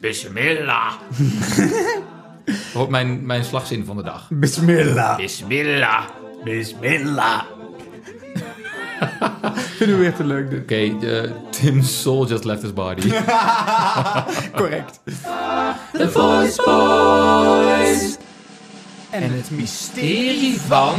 Bismillah. Wordt mijn, mijn slagzin van de dag. Bismillah. Bismillah. Bismillah. Vinden we weer te leuk dit. Oké, eh, Tim's soul just left his body. Correct. The Voice Boys. En het Mysterie van...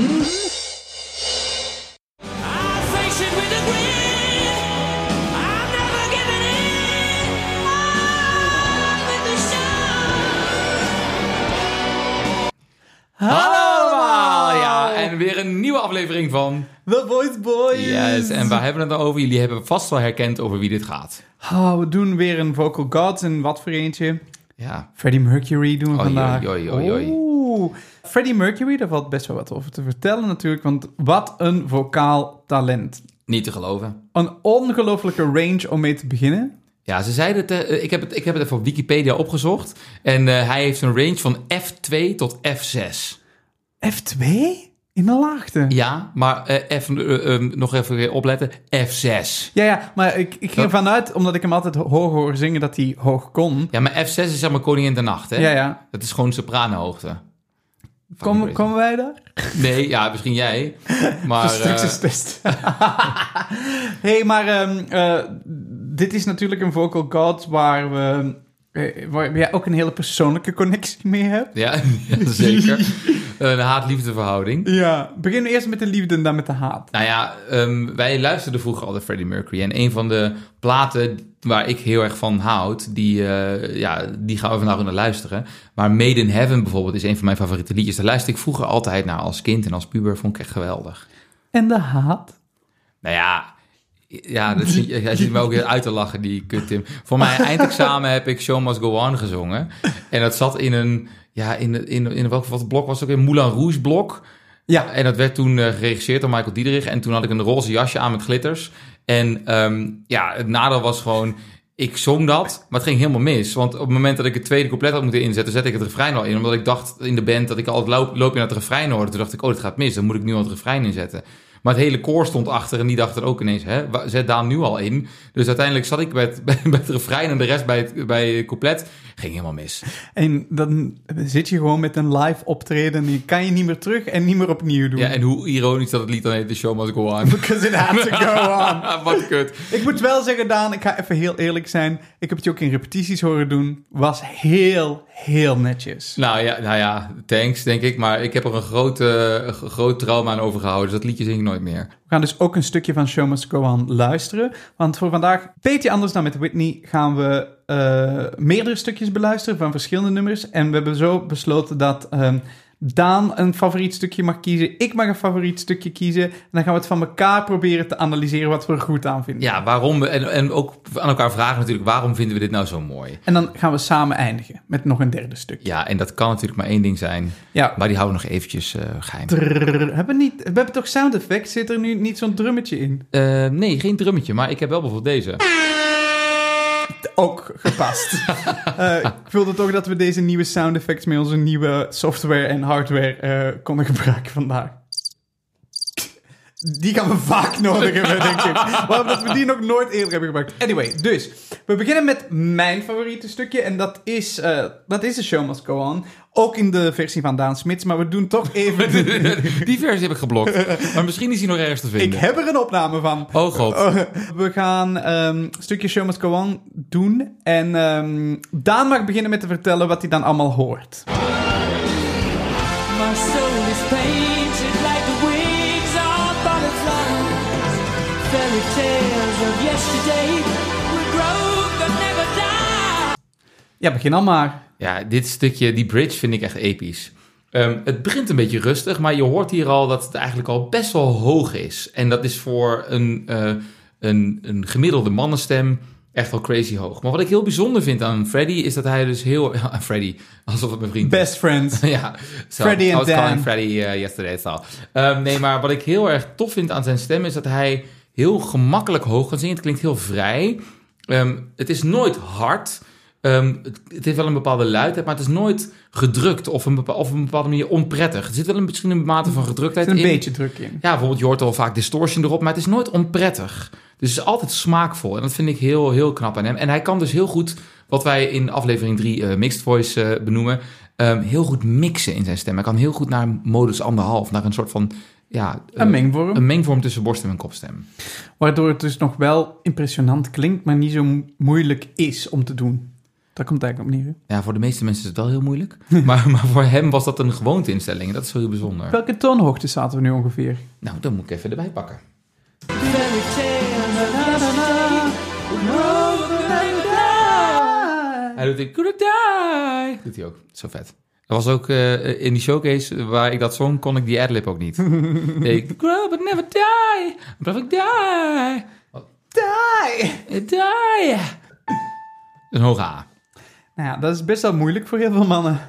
nieuwe aflevering van... The Voice Boys. Yes, en waar hebben we het dan over? Jullie hebben vast wel herkend over wie dit gaat. Oh, we doen weer een Vocal Gods en wat voor eentje. Ja, Freddie Mercury doen we Oei, vandaag. oei, oei, oei. Oeh. Freddie Mercury, daar valt best wel wat over te vertellen natuurlijk, want wat een vocaal talent. niet te geloven. Een ongelofelijke range om mee te beginnen. Ja, ze zeiden het, eh, ik, heb het, ik heb het even op Wikipedia opgezocht. En eh, hij heeft een range van F2 tot F6. F2 in de laagte. Ja, maar eh, even, eh, eh, nog even opletten. F6. Ja, ja, maar ik, ik ging ervan uit, omdat ik hem altijd hoog hoor zingen, dat hij hoog kon. Ja, maar F6 is zeg maar koningin de nacht, hè? Ja, ja. Dat is gewoon sopranohoogte. Kom, crazy. komen wij daar? Nee, ja, misschien jij. Maar eh, Versterkingstest. hey, maar ehm, eh, dit is natuurlijk een vocal god waar we... eh, Waar jij ook een hele persoonlijke connectie mee hebt. ja, ja, zeker. Een haat-liefde verhouding. Ja, beginnen we eerst met de liefde en dan met de haat. Nou ja, ehm, wij luisterden vroeger altijd Freddie Mercury. En een van de platen waar ik heel erg van houd, die, eh, ja, die gaan we vandaag naar luisteren. Maar Made in Heaven bijvoorbeeld is een van mijn favoriete liedjes. Daar luister ik vroeger altijd naar als kind en als puber. Vond ik echt geweldig. En de haat? Nou ja, ja dat zie, hij zit me ook weer uit te lachen, die kut Tim. Voor mijn eindexamen heb ik Show Must Go On gezongen. En dat zat in een, ja, in, in, in welk wat blok was het ook weer? Moulin Rouge blok. Ja. En dat werd toen eh, geregisseerd door Michael Diederich. En toen had ik een roze jasje aan met glitters. En ehm, ja, het nadeel was gewoon... Ik zong dat, maar het ging helemaal mis. Want op het moment dat ik het tweede couplet had moeten inzetten... zette ik het refrein al in. Omdat ik dacht in de band dat ik altijd loop, loop in het refrein hoorde. Toen dacht ik, oh, dit gaat mis. Dan moet ik nu al het refrein inzetten. Maar het hele koor stond achter en die dachten ook ineens... Hè, zet Daan nu al in. Dus uiteindelijk zat ik bij het, bij, bij het refrein... en de rest bij het, bij het couplet. Ging helemaal mis. En dan zit je gewoon met een live optreden en die kan je niet meer terug en niet meer opnieuw doen. Ja, en hoe ironisch dat het lied dan heet... The Show Must Go On. Because it had to go on. Wat kut. Ik moet wel zeggen, Daan, ik ga even heel eerlijk zijn. Ik heb het je ook in repetities horen doen. Was heel, heel netjes. Nou ja, nou ja, thanks, denk ik. Maar ik heb er een groot, groot trauma aan overgehouden. Dus dat liedje zing ik meer. We gaan dus ook een stukje van Show Must Go On luisteren. Want voor vandaag, beetje anders dan met Whitney, gaan we eh, meerdere stukjes beluisteren van verschillende nummers. En we hebben zo besloten dat ehm, Daan een favoriet stukje mag kiezen. Ik mag een favoriet stukje kiezen. En dan gaan we het van elkaar proberen te analyseren wat we er goed aan vinden. Ja, waarom... we- En, en ook aan elkaar vragen natuurlijk... waarom vinden we dit nou zo mooi? En dan gaan we samen eindigen met nog een derde stukje. Ja, en dat kan natuurlijk maar één ding zijn. Ja, Maar die houden we nog eventjes eh, geheim. Hebben we, niet, we hebben toch sound effects? Zit er nu niet zo'n drummetje in? Eh, nee, geen drummetje. Maar ik heb wel bijvoorbeeld deze. Ook gepast. Eh, ik wilde toch dat we deze nieuwe sound effects met onze nieuwe software en hardware eh, konden gebruiken vandaag. Die gaan we vaak nodig hebben, denk ik. Waarom dat we die nog nooit eerder hebben gebruikt. Anyway, dus we beginnen met mijn favoriete stukje. En dat is, eh, dat is de Show Must Go On. Ook in de versie van Daan Smits. Maar we doen toch even... die versie heb ik geblokt. Maar misschien is die nog ergens te ik vinden. heb er een opname van. Oh god. Oh, we gaan ehm, een stukje Show Must Go On doen. En ehm, Daan mag beginnen met te vertellen wat hij dan allemaal hoort. My soul is painted Ja, begin al maar. Ja, dit stukje, die bridge vind ik echt episch. Ehm, het begint een beetje rustig, maar je hoort hier al dat het eigenlijk al best wel hoog is. En dat is voor een, eh, een, een gemiddelde mannenstem echt wel crazy hoog. Maar wat ik heel bijzonder vind aan Freddy is dat hij dus heel... Ja, Freddy, alsof het mijn vriend is. Best friends. ja, so, Freddy calling Dan. Freddy uh, yesterday, so. Ehm, nee, maar wat ik heel erg tof vind aan zijn stem is dat hij heel gemakkelijk hoog kan zingen. Het klinkt heel vrij. Ehm, het is nooit hard. Ehm, het, het heeft wel een bepaalde luidheid, maar het is nooit gedrukt of, een bepa- of op een bepaalde manier onprettig. Er zit wel een, misschien een mate van gedruktheid zit een in. beetje druk in. Ja, bijvoorbeeld je hoort al vaak distortion erop, maar het is nooit onprettig. Dus het is altijd smaakvol. En dat vind ik heel, heel knap aan hem. En hij kan dus heel goed, wat wij in aflevering 3 eh, Mixed Voice eh, benoemen, ehm, heel goed mixen in zijn stem. Hij kan heel goed naar modus anderhalf, naar een soort van, ja... eh, Een mengvorm. Een mengvorm tussen borststem en kopstem. Waardoor het dus nog wel impressionant klinkt, maar niet zo mo- moeilijk is om te doen. Daar komt het eigenlijk op neer. Ja, voor de meeste mensen is het wel heel moeilijk. maar, maar voor hem was dat een gewoonteinstelling. En dat is wel heel bijzonder. Welke toonhoogte zaten we nu ongeveer? Nou, dan moet ik even erbij pakken. Hij doet die? Doet hij ook. Zo vet. Dat was ook eh, in die showcase waar ik dat zong, kon ik die adlib ook niet. nee, grow but never die. But ik die. Die! Ik Die. Een hoge A. Nou ja, dat is best wel moeilijk voor heel veel mannen.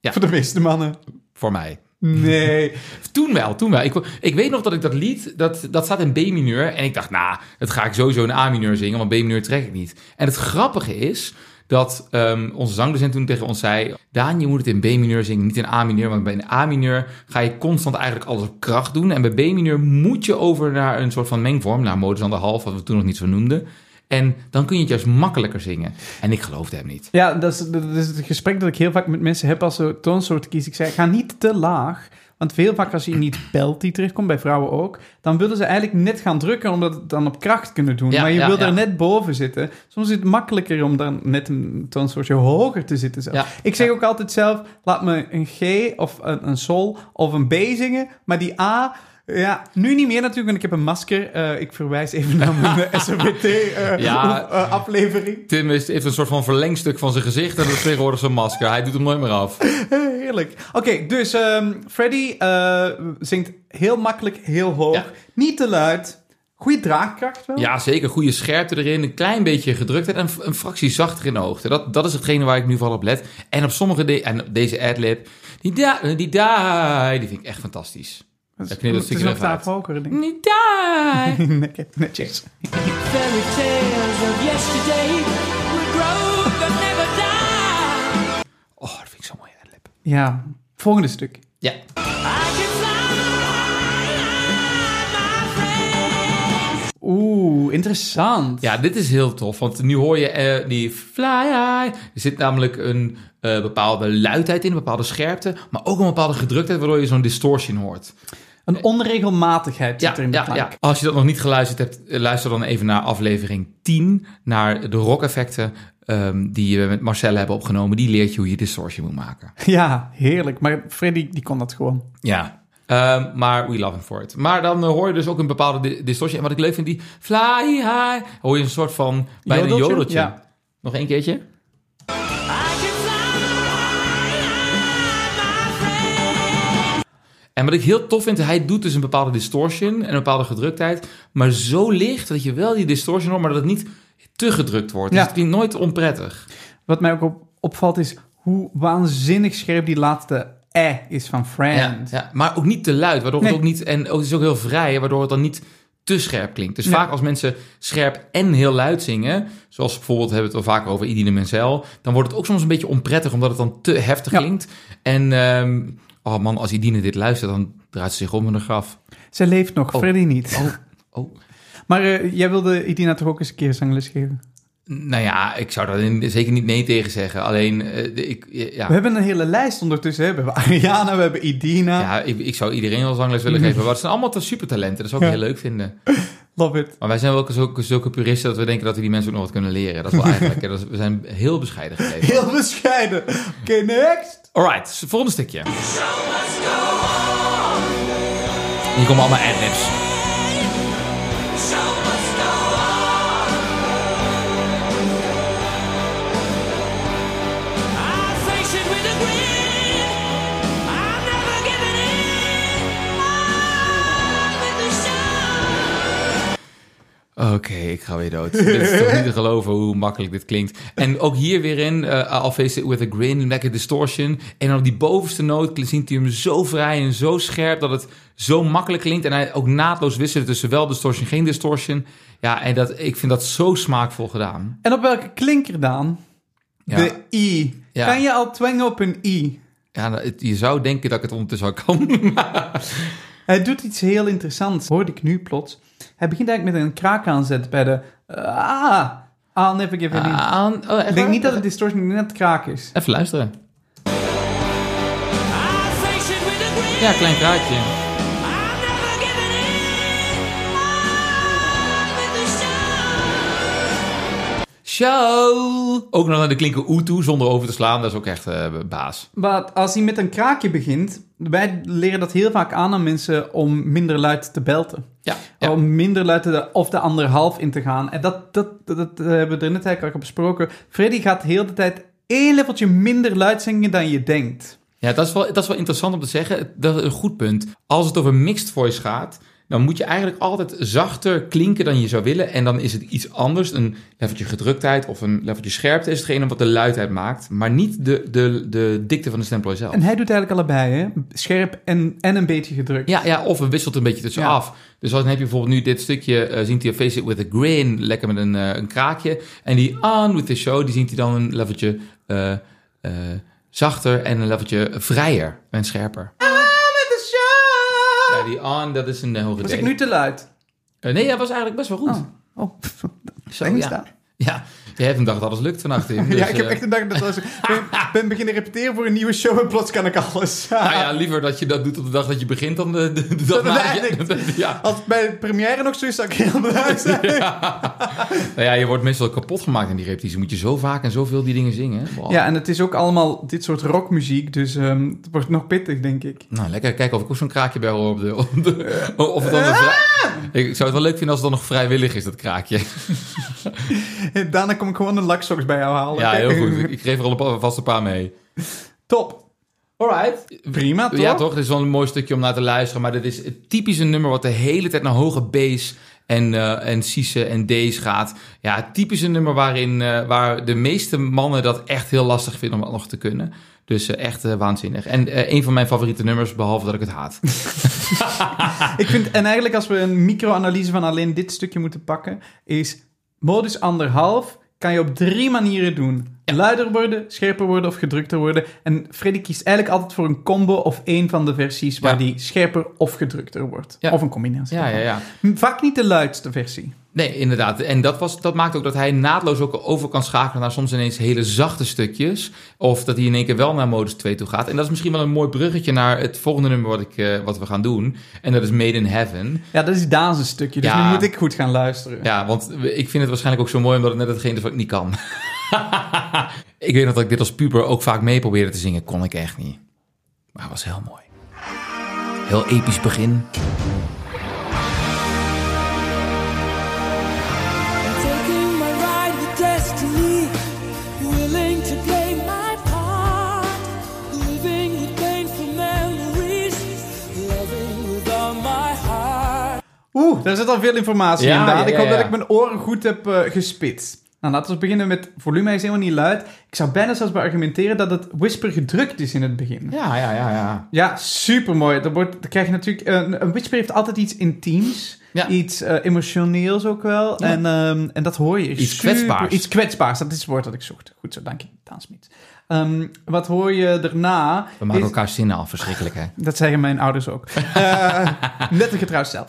Ja. Voor de meeste mannen. Voor mij. Nee. Toen wel, toen wel. Ik, ik weet nog dat ik dat lied, dat, dat staat in B-mineur. En ik dacht, nou, dat ga ik sowieso in A-mineur zingen, want B-mineur trek ik niet. En het grappige is dat ehm, onze zangdocent toen tegen ons zei... Daan, je moet het in B-mineur zingen, niet in A-mineur. Want bij een A-mineur ga je constant eigenlijk alles op kracht doen. En bij B-mineur moet je over naar een soort van mengvorm, naar modus anderhalf, wat we toen nog niet zo noemden. En dan kun je het juist makkelijker zingen. En ik geloofde hem niet. Ja, dat is, dat is het gesprek dat ik heel vaak met mensen heb als ze toonsoort kiezen. Ik zeg, ga niet te laag. Want veel vaak als je niet belt die terugkomt, bij vrouwen ook, dan willen ze eigenlijk net gaan drukken omdat het dan op kracht kunnen doen. Ja, maar je ja, wil ja. er net boven zitten. Soms is het makkelijker om dan net een toonsoortje hoger te zitten zelf. Ik zeg ook altijd zelf, laat me een G of een, een sol of een B zingen, maar die A... Ja, nu niet meer natuurlijk, want ik heb een masker. Eh, ik verwijs even naar mijn Ja. SRBT-aflevering. Tim is, heeft een soort van verlengstuk van zijn gezicht en dat is tegenwoordig zijn masker. Hij doet hem nooit meer af. Heerlijk. Oké, dus ehm Freddy eh, zingt heel makkelijk, heel hoog. Ja. Niet te luid. Goede draagkracht wel. Ja, zeker. Goede scherpte erin. Een klein beetje gedruktheid en een fractie zachter in de hoogte. Dat, dat is hetgene waar ik nu vooral op let. En op sommige... De en deze adlib, die da, die die, die vind ik echt fantastisch. Dat knip dat het is nog denk ik. Die. Net- Netjes. Fairy tales of yesterday. We grow but never die. Oh, dat vind ik zo mooi adlib. Ja, volgende stuk. Ja. Oeh, interessant. Ja, dit is heel tof. Want nu hoor je eh, die fly high. Er zit namelijk een eh, bepaalde luidheid in, een bepaalde scherpte. Maar ook een bepaalde gedruktheid, waardoor je zo'n distortion hoort. Een onregelmatigheid zit Ja, er in de ja. Als je dat nog niet geluisterd hebt, eh, luister dan even naar aflevering 10. Naar de rock-effecten ehm, die we met Marcel hebben opgenomen. Die leert je hoe je distortion moet maken. Ja, heerlijk. Maar Freddy, die kon dat gewoon. Ja. Ehm, maar we love him for it. Maar dan eh, hoor je dus ook een bepaalde di- distortion. En wat ik leuk vind, die fly high, hoor je een soort van bijna Jodeltje? jodeltje. Ja. Nog één keertje. En wat ik heel tof vind, hij doet dus een bepaalde distortion en een bepaalde gedruktheid. Maar zo licht dat je wel die distortion hoort, maar dat het niet te gedrukt wordt. Dus Ja. het klinkt nooit onprettig. Wat mij ook op, opvalt is hoe waanzinnig scherp die laatste e is van Ja, Friend. ja, maar ook niet te luid, waardoor Nee. het ook niet... En ook- het is ook heel vrij, waardoor het dan niet te scherp klinkt. Dus vaak als mensen scherp en heel luid zingen... zoals bijvoorbeeld hebben we het wel vaker over Idine Menzel... dan wordt het ook soms een beetje onprettig, omdat het dan te heftig Ja. klinkt. En, ehm, oh man, als Idine dit luistert, dan draait ze zich om in de graf. Zij leeft nog, Oh. Freddy niet. Oh, oh. Maar eh, jij wilde Idina toch ook eens een keer zangles geven? Nou ja, ik zou daar zeker niet nee tegen zeggen. Alleen, eh, ik, ja, We hebben een hele lijst ondertussen. Hè? We hebben Ariana, we hebben Idina. ja ik, ik zou iedereen wel zangles willen geven. Maar het zijn allemaal te supertalenten. Dat zou ik Ja. heel leuk vinden. Love it. Maar wij zijn wel zulke, zulke puristen dat we denken dat we die mensen ook nog wat kunnen leren. Dat is wel eigenlijk. we zijn heel bescheiden gebleven. Heel bescheiden. Oké, next. Alright, volgende stukje. Hier komen allemaal adlibs. Oké, ik ga weer dood. dit is toch niet te geloven hoe makkelijk dit klinkt. En ook hier weer in, uh, I'll face it with a grin, lekker distortion. En op die bovenste noot zingt hij hem zo vrij en zo scherp dat het zo makkelijk klinkt. En hij ook naadloos wisselen tussen wel distortion, geen distortion. Ja, en dat, ik vind dat zo smaakvol gedaan. En op welke klinker dan? Ja. De I. Ja. Kan je al twengen op een I? Ja, nou, je zou denken dat ik het ondertussen al kan. Hij doet iets heel interessants, hoorde ik nu plots. Hij begint eigenlijk met een kraak aanzet bij de... ah, I'll never give in. Aan, oh, ik denk niet dat het distortion, het kraak is. Even luisteren. It. Ja, klein kraakje. Show. Ook nog naar de klinker oe toe, zonder over te slaan. Dat is ook echt eh, baas. Maar als hij met een kraakje begint, wij leren dat heel vaak aan aan mensen om minder luid te belten. Ja, ja. Om minder luid te, of de anderhalf in te gaan. En dat, dat, dat, dat hebben we er net eigenlijk al besproken. Freddy gaat heel de tijd één leveltje minder luid zingen dan je denkt. Ja, dat is, wel, dat is wel interessant om te zeggen. Dat is een goed punt. Als het over mixed voice gaat, dan moet je eigenlijk altijd zachter klinken dan je zou willen. En dan is het iets anders. Een leveltje gedruktheid of een leveltje scherpte is hetgene wat de luidheid maakt. Maar niet de, de, de dikte van de stemplooi zelf. En hij doet eigenlijk allebei, hè? Scherp en, en een beetje gedrukt. Ja, ja, of het wisselt een beetje tussen Ja. af. Dus dan heb je bijvoorbeeld nu dit stukje, eh zingt hij Face It With A Grin, lekker met een, eh, een kraakje. En die On With The Show, die zingt hij dan een leveltje eh, zachter en een leveltje vrijer en scherper. Ah, die On, dat is een eh, hoge Was D. ik nu te luid? Eh, nee, dat was eigenlijk best wel goed. Oh, oh. Zo, ja. ja, je hebt een dag dat alles lukt vannacht. Dus, ja, ik heb eh, echt een dag dat als ik ben, ben beginnen repeteren voor een nieuwe show en plots kan ik alles. Nou ja, liever dat je dat doet op de dag dat je begint dan de, de, de dag na. Ja. Als het bij de première nog zo is, zou ik heel blij zijn. Nou ja, je wordt meestal kapot gemaakt in die repetitie. Moet je zo vaak en zoveel die dingen zingen. Wow. Ja, en het is ook allemaal dit soort rockmuziek, dus ehm, het wordt nog pittig, denk ik. Nou, lekker kijken of ik ook zo'n kraakje bij hoor op de... Op de of het dan vrij- ik zou het wel leuk vinden als het dan nog vrijwillig is, dat kraakje. Daarna kom ik gewoon een laksocks bij jou halen. Ja, heel goed. Ik- geef er al vast een paar mee. Top. Alright. Prima, toch? Ja, toch? Dit is wel een mooi stukje om naar te luisteren. Maar dit is het typisch een nummer wat de hele tijd naar hoge bass en, eh en C's en D's gaat. Ja, typisch een nummer waarin, eh, waar de meeste mannen dat echt heel lastig vinden om dat nog te kunnen. Dus eh, echt waanzinnig. En een van mijn favoriete nummers, behalve dat ik het haat. Ik vind, en eigenlijk als we een micro-analyse van alleen dit stukje moeten pakken, is modus anderhalf kan je op drie manieren doen. Luider worden, scherper worden of gedrukter worden. En Freddy kiest eigenlijk altijd voor een combo of één van de versies waar Ja. die scherper of gedrukter wordt. Ja. Of een combinatie. Ja, ja, ja. Vaak niet de luidste versie. Nee, inderdaad. En dat, was, dat maakt ook dat hij naadloos ook over kan schakelen naar soms ineens hele zachte stukjes. Of dat hij in één keer wel naar modus 2 toe gaat. En dat is misschien wel een mooi bruggetje naar het volgende nummer wat, ik, eh, wat we gaan doen. En dat is Made in Heaven. Ja, dat is Daan's stukje, dus Ja. nu moet ik goed gaan luisteren. Ja, want ik vind het waarschijnlijk ook zo mooi omdat het net hetgeen is wat ik niet kan. ik weet nog dat ik dit als puber ook vaak mee probeerde te zingen. Kon ik echt niet. Maar het was heel mooi. Heel episch begin. Oeh, daar zit al veel informatie Ja, in, Daan. ja, Ik ja, hoop dat ja. ik mijn oren goed heb eh, gespitst. Nou, laten we beginnen met volume. Hij is helemaal niet luid. Ik zou bijna zelfs beargumenteren dat het whisper gedrukt is in het begin. Ja, ja, ja, ja. Ja, super mooi. Dan, wordt, dan krijg je natuurlijk. eh, Een, een whisper heeft altijd iets intiems. Ja. Iets eh, emotioneels ook wel. Ja. En, ehm, en dat hoor je. Iets Super- kwetsbaars. Iets kwetsbaars, dat is het woord dat ik zocht. Goed zo, dank je, Daan Smit. Ehm, wat hoor je daarna? We maken is- elkaar zinnen af, verschrikkelijk hè. Dat zeggen mijn ouders ook. Eh, net een getrouwd stel.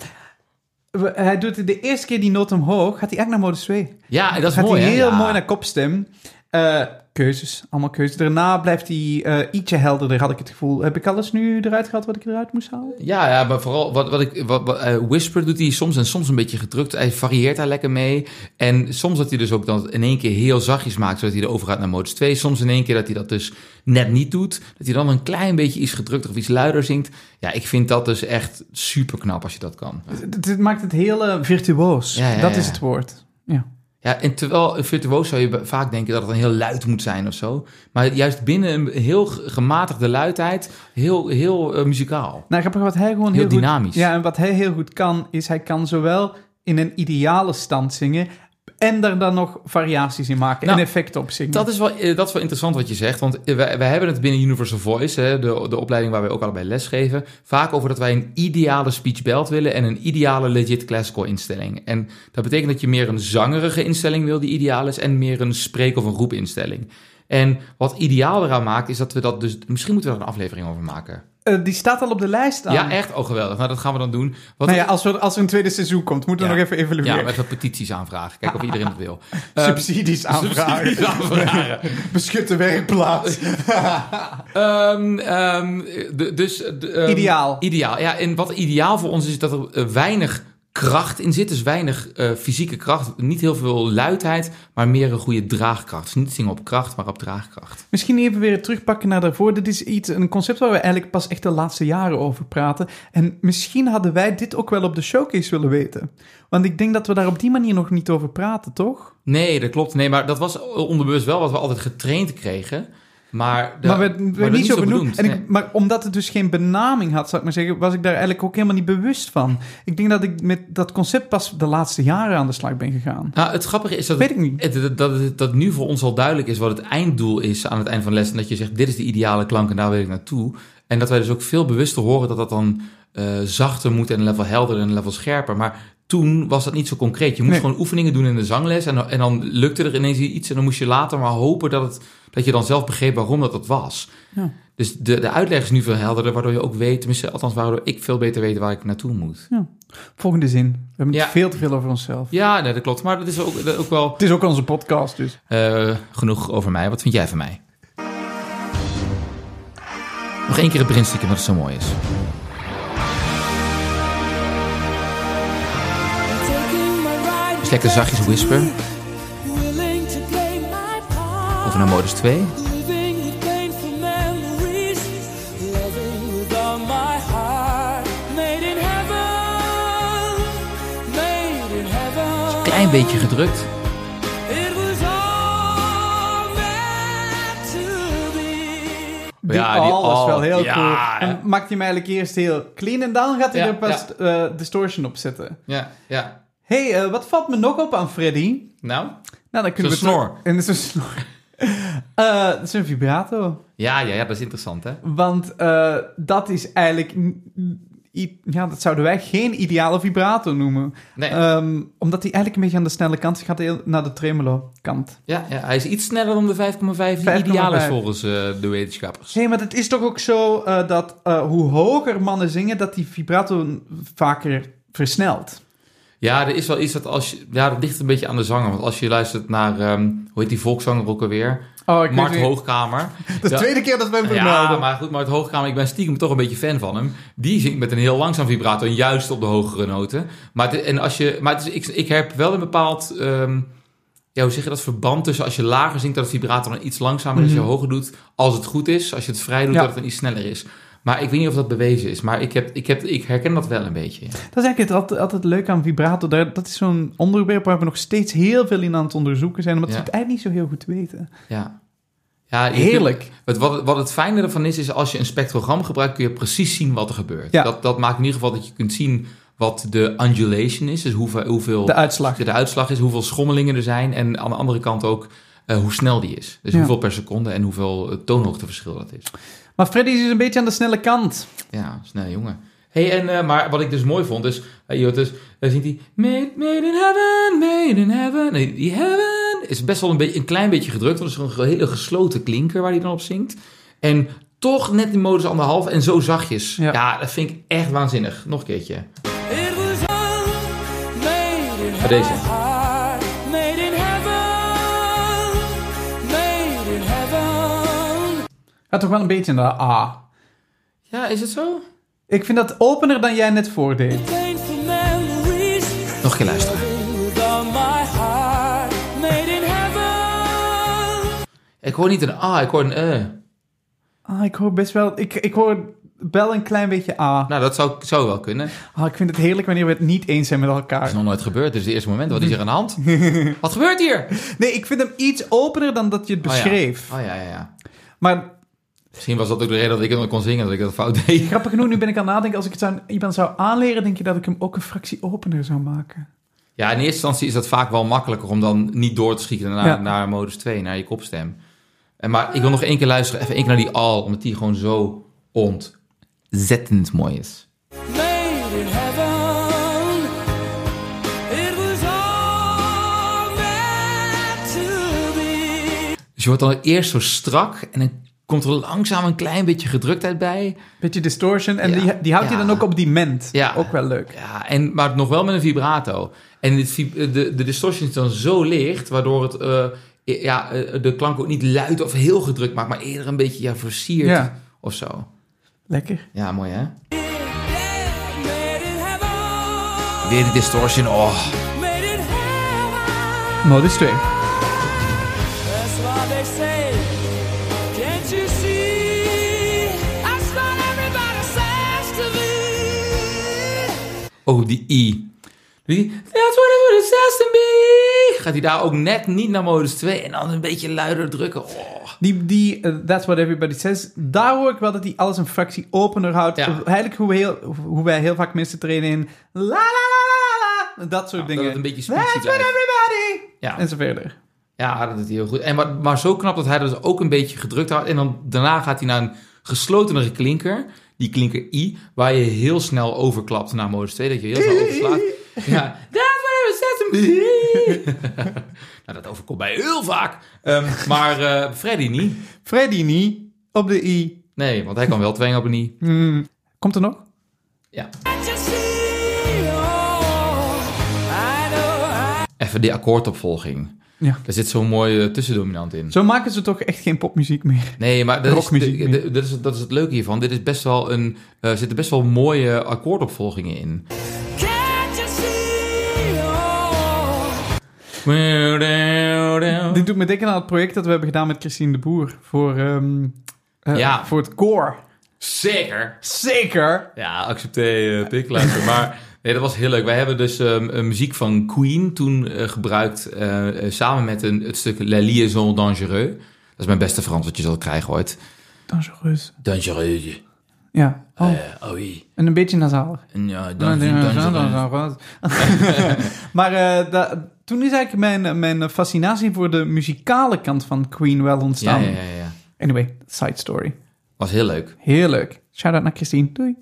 Hij doet de eerste keer die noot omhoog, gaat hij eigenlijk naar modus 2. Ja, dat is gaat mooi hij heel Ja. mooi naar kopstem. Eh, keuzes, allemaal keuzes. Daarna blijft hij eh, ietsje helderder, had ik het gevoel. Heb ik alles nu eruit gehad wat ik eruit moest halen? Ja, ja, maar vooral wat, wat ik. Wat, wat, eh, Whisper doet hij soms en soms een beetje gedrukt. Hij varieert daar lekker mee. En soms dat hij dus ook dan in één keer heel zachtjes maakt, zodat hij erover gaat naar modus 2. Soms in één keer dat hij dat dus net niet doet. Dat hij dan een klein beetje iets gedrukter of iets luider zingt. Ja, ik vind dat dus echt super knap als je dat kan. Het, het maakt het heel eh, virtuoos. Ja, ja, dat is het woord. Ja. Ja, en terwijl een virtuoos zou je vaak denken dat het dan heel luid moet zijn of zo. Maar juist binnen een heel gematigde luidheid, heel, heel eh, muzikaal. Nou, grappig wat hij gewoon heel, Heel goed- dynamisch. ja, en wat hij heel goed kan, is hij kan zowel in een ideale stand zingen en daar dan nog variaties in maken Nou, en effecten op zingen. Dat is, wel, eh, dat is wel interessant wat je zegt. Want eh, wij, wij hebben het binnen Universal Voice, hè, de, de opleiding waar wij ook allebei les geven, vaak over dat wij een ideale speech belt willen en een ideale legit classical instelling. En dat betekent dat je meer een zangerige instelling wil die ideaal is en meer een spreek- of een roepinstelling. En wat ideaal eraan maakt, is dat we dat dus... Misschien moeten we er een aflevering over maken. Eh, die staat al op de lijst. Ja, echt? Oh, geweldig. Nou, dat gaan we dan doen. Wat Nou ja, als, we, als er een tweede seizoen komt, moeten we Ja. nog even evalueren. ja, wat petities aanvragen. Kijken of iedereen het wil. Ehm, Subsidies aanvragen. subsidies aanvragen. Beschutte werkplaats. Ehm, ehm, dus, ehm, Ideaal. Ideaal, ja. En wat ideaal voor ons is, dat er eh, weinig kracht in zit. Dus weinig eh, fysieke kracht. Niet heel veel luidheid, maar meer een goede draagkracht. Dus niet zingen op kracht, maar op draagkracht. Misschien even weer terugpakken naar daarvoor. Dit is iets, een concept waar we eigenlijk pas echt de laatste jaren over praten. En misschien hadden wij dit ook wel op de showcase willen weten. Want ik denk dat we daar op die manier nog niet over praten, toch? Nee, dat klopt. Nee, maar dat was onderbewust wel wat we altijd getraind kregen. Maar, de- maar niet zo benoemd. En ik. Maar omdat het dus geen benaming had, zou ik maar zeggen, was ik daar eigenlijk ook helemaal niet bewust van. Ik denk dat ik met dat concept pas de laatste jaren aan de slag ben gegaan. Nou, het grappige is dat, Weet ik niet. het- dat, dat, het- dat nu voor ons al duidelijk is wat het einddoel is aan het eind van de les. En dat je zegt, dit is de ideale klank en daar wil ik naartoe. En dat wij dus ook veel bewuster horen dat dat dan eh, zachter moet en een level helderder en een level scherper. Maar toen was dat niet zo concreet. Je moest Nee. gewoon oefeningen doen in de zangles en, en dan lukte er ineens iets. En dan moest je later maar hopen dat, het, dat je dan zelf begreep waarom dat dat was. Ja. Dus de, de uitleg is nu veel helderder, waardoor je ook weet, tenminste, althans waardoor ik veel beter weet waar ik naartoe moet. Volgende zin. We hebben het Ja. veel te veel over onszelf. Ja, nee, dat klopt. Maar dat is ook, dat ook wel Het is ook onze podcast, dus. Eh, genoeg over mij. Wat vind jij van mij? Nog één keer het beginstukje, omdat het zo mooi is. Dus lekker zachtjes whisper. Over naar modus 2. Living with painful memories, loving with all my heart. Made in heaven, made in heaven. Klein beetje gedrukt. Die Ja, die is all. wel heel Ja, cool. ja. En maakt hij hem eigenlijk eerst heel clean en dan gaat hij Ja, er pas eh, distortion op zetten. Ja, ja. hey, eh, wat valt me nog op aan Freddy? Nou? Nou, dan kunnen we snor. En is een snor. Eh, dat is een vibrato. Ja, ja, ja, dat is interessant, hè? Want eh, dat is eigenlijk... Ja, dat zouden wij geen ideale vibrato noemen. Nee. Ehm, omdat hij eigenlijk een beetje aan de snelle kant. Gaat naar de tremolo kant. ja, ja, hij is iets sneller dan de 5,5 die 5,5. ideaal is volgens eh, de wetenschappers. Hé, maar het is toch ook zo eh, dat eh, hoe hoger mannen zingen, dat die vibrato vaker versnelt. Ja, er is wel iets dat als je... Ja, dat ligt een beetje aan de zanger. Want als je luistert naar... ehm, hoe heet die volkszanger ook alweer? Oh, Mart. Hoogkamer. Dat is de Ja. tweede keer dat we hem Ja, vermelden. maar goed, maar het Hoogkamer, ik ben stiekem toch een beetje fan van hem. Die zingt met een heel langzaam vibrato, en juist op de hogere noten. Maar, het, en als je, maar het is, ik, ik heb wel een bepaald, ehm, ja, hoe zeg je dat, verband tussen als je lager zingt, dat het vibrato dan iets langzamer is, als je hoger doet, als het goed is. Als je het vrij doet, Ja. dat het dan iets sneller is. Maar ik weet niet of dat bewezen is, maar ik, heb, ik, heb, ik herken dat wel een beetje. ja. Dat is eigenlijk het altijd, altijd leuk aan vibrato. Dat is zo'n onderwerp waar we nog steeds heel veel in aan het onderzoeken zijn, omdat Ja. ze het eigenlijk niet zo heel goed weten. Ja. Ja, Heerlijk. kunt- wat, het- wat het fijne ervan is, is als je een spectrogram gebruikt, kun je precies zien wat er gebeurt. Ja. Dat, dat maakt in ieder geval dat je kunt zien wat de undulation is, dus hoeveel, hoeveel De uitslag. de uitslag is, hoeveel schommelingen er zijn en aan de andere kant ook eh, hoe snel die is. Dus Ja. hoeveel per seconde en hoeveel eh, toonhoogteverschil dat is. Maar Freddy is dus een beetje aan de snelle kant. Ja, snel jongen. Hey, en, eh, maar wat ik dus mooi vond, is, uh, joh, dus, daar zingt hij, made, made in heaven, made in heaven. Nee, die heaven is best wel een, beetje, een klein beetje gedrukt, want het is gewoon een hele gesloten klinker waar hij dan op zingt. En toch net in modus anderhalf en zo zachtjes. Ja. Ja, dat vind ik echt waanzinnig. Nog een keertje. Maar deze. Gaat toch wel een beetje naar de A. Ja, is het zo? Ik vind dat opener dan jij net voordeed. Nog een keer luisteren. Ik hoor niet een A, ik hoor een E. Ah, ik hoor best wel... Ik, ik hoor wel een klein beetje A. Nou, dat zou, zou wel kunnen. Ah, ik vind het heerlijk wanneer we het niet eens zijn met Dat elkaar. is nog nooit gebeurd. Dit is het eerste moment. Wat is hier aan de hand? Wat gebeurt hier? Nee, ik vind hem iets opener dan dat je het Oh ja. beschreef. Oh ja, ja, ja. Maar Misschien was dat ook de reden dat ik het nog kon zingen, dat ik dat fout deed. grappig genoeg, nu ben ik aan het nadenken. Als ik het aan iemand zou aanleren, denk je dat ik hem ook een fractie opener zou maken. Ja, in eerste instantie is dat vaak wel makkelijker om dan niet door te schieten naar, Ja. naar modus 2, naar je kopstem. En maar ik wil nog één keer luisteren, even één keer naar die al, omdat die gewoon zo ontzettend mooi is. Made in heaven. It was all meant to be. Dus je wordt dan eerst zo strak en dan komt er langzaam een klein beetje gedruktheid bij. Beetje distortion. En Ja. die, die houdt hij Ja. dan ook op die ment. Ja. Ook wel leuk. Ja, en, maar nog wel met een vibrato. En het, de, de distortion is dan zo licht, waardoor het eh, ja, eh, de klank ook niet luid of heel gedrukt maakt, maar eerder een beetje ja, versierd Ja. of zo. Lekker. Ja, mooi hè? Weer die distortion, oh. Modus 2. Oh, die I. That's what it says to me. Gaat hij daar ook net niet naar modus 2 en dan een beetje luider drukken. Oh. Die, die eh, That's What Everybody Says, daar hoor ik wel dat hij alles een fractie opener houdt. Ja. Eigenlijk hoe, heel, hoe wij heel vaak mensen trainen in la la la la la, dat soort Ja, dingen. dat een beetje That's what everybody! Ja. En zo verder. Ja, dat doet hij heel goed. En maar, maar zo knap dat hij dat dus ook een beetje gedrukt houdt. En dan daarna gaat hij naar een geslotenere klinker. Die klinker I, waar je heel snel overklapt naar modus 2. Dat je heel snel overslaat. Ja, nou, dat overkomt mij heel vaak. Ehm, maar eh, Freddy niet. Freddy niet, op de I. Nee, want hij kan wel twee op een I. Hmm. Komt er nog? Ja. Oh, Even die akkoordopvolging. Ja. Er zit zo'n mooie tussendominant in. Zo maken ze toch echt geen popmuziek meer. Nee, maar dat is, Rockmuziek de- de- dat, is, dat is het leuke hiervan. Dit is best wel een, eh, er zitten best wel mooie akkoordopvolgingen in. can't you see? Oh, Dit doet me denken aan het project dat we hebben gedaan met Christine de Boer. Voor, ehm, eh, Ja. voor het koor. Zeker. Zeker! Ja, accepteer uh, pikluister. maar nee, dat was heel leuk. Wij hebben dus ehm, een muziek van Queen toen eh, gebruikt. eh, eh, samen met een, het stuk La Liaison Dangereux. Dat is mijn beste Frans wat je zal krijgen ooit. Dangereus. Dangereux. Ja. Oh, Eh, oh oui. en een beetje nasaal. En Ja, dangereux. maar eh, da- toen is eigenlijk mijn, mijn fascinatie voor de muzikale kant van Queen wel Ja, ontstaan. ja, ja, ja. Anyway, side story. Was heel leuk. Heel leuk. Shout-out naar Christine. Doei.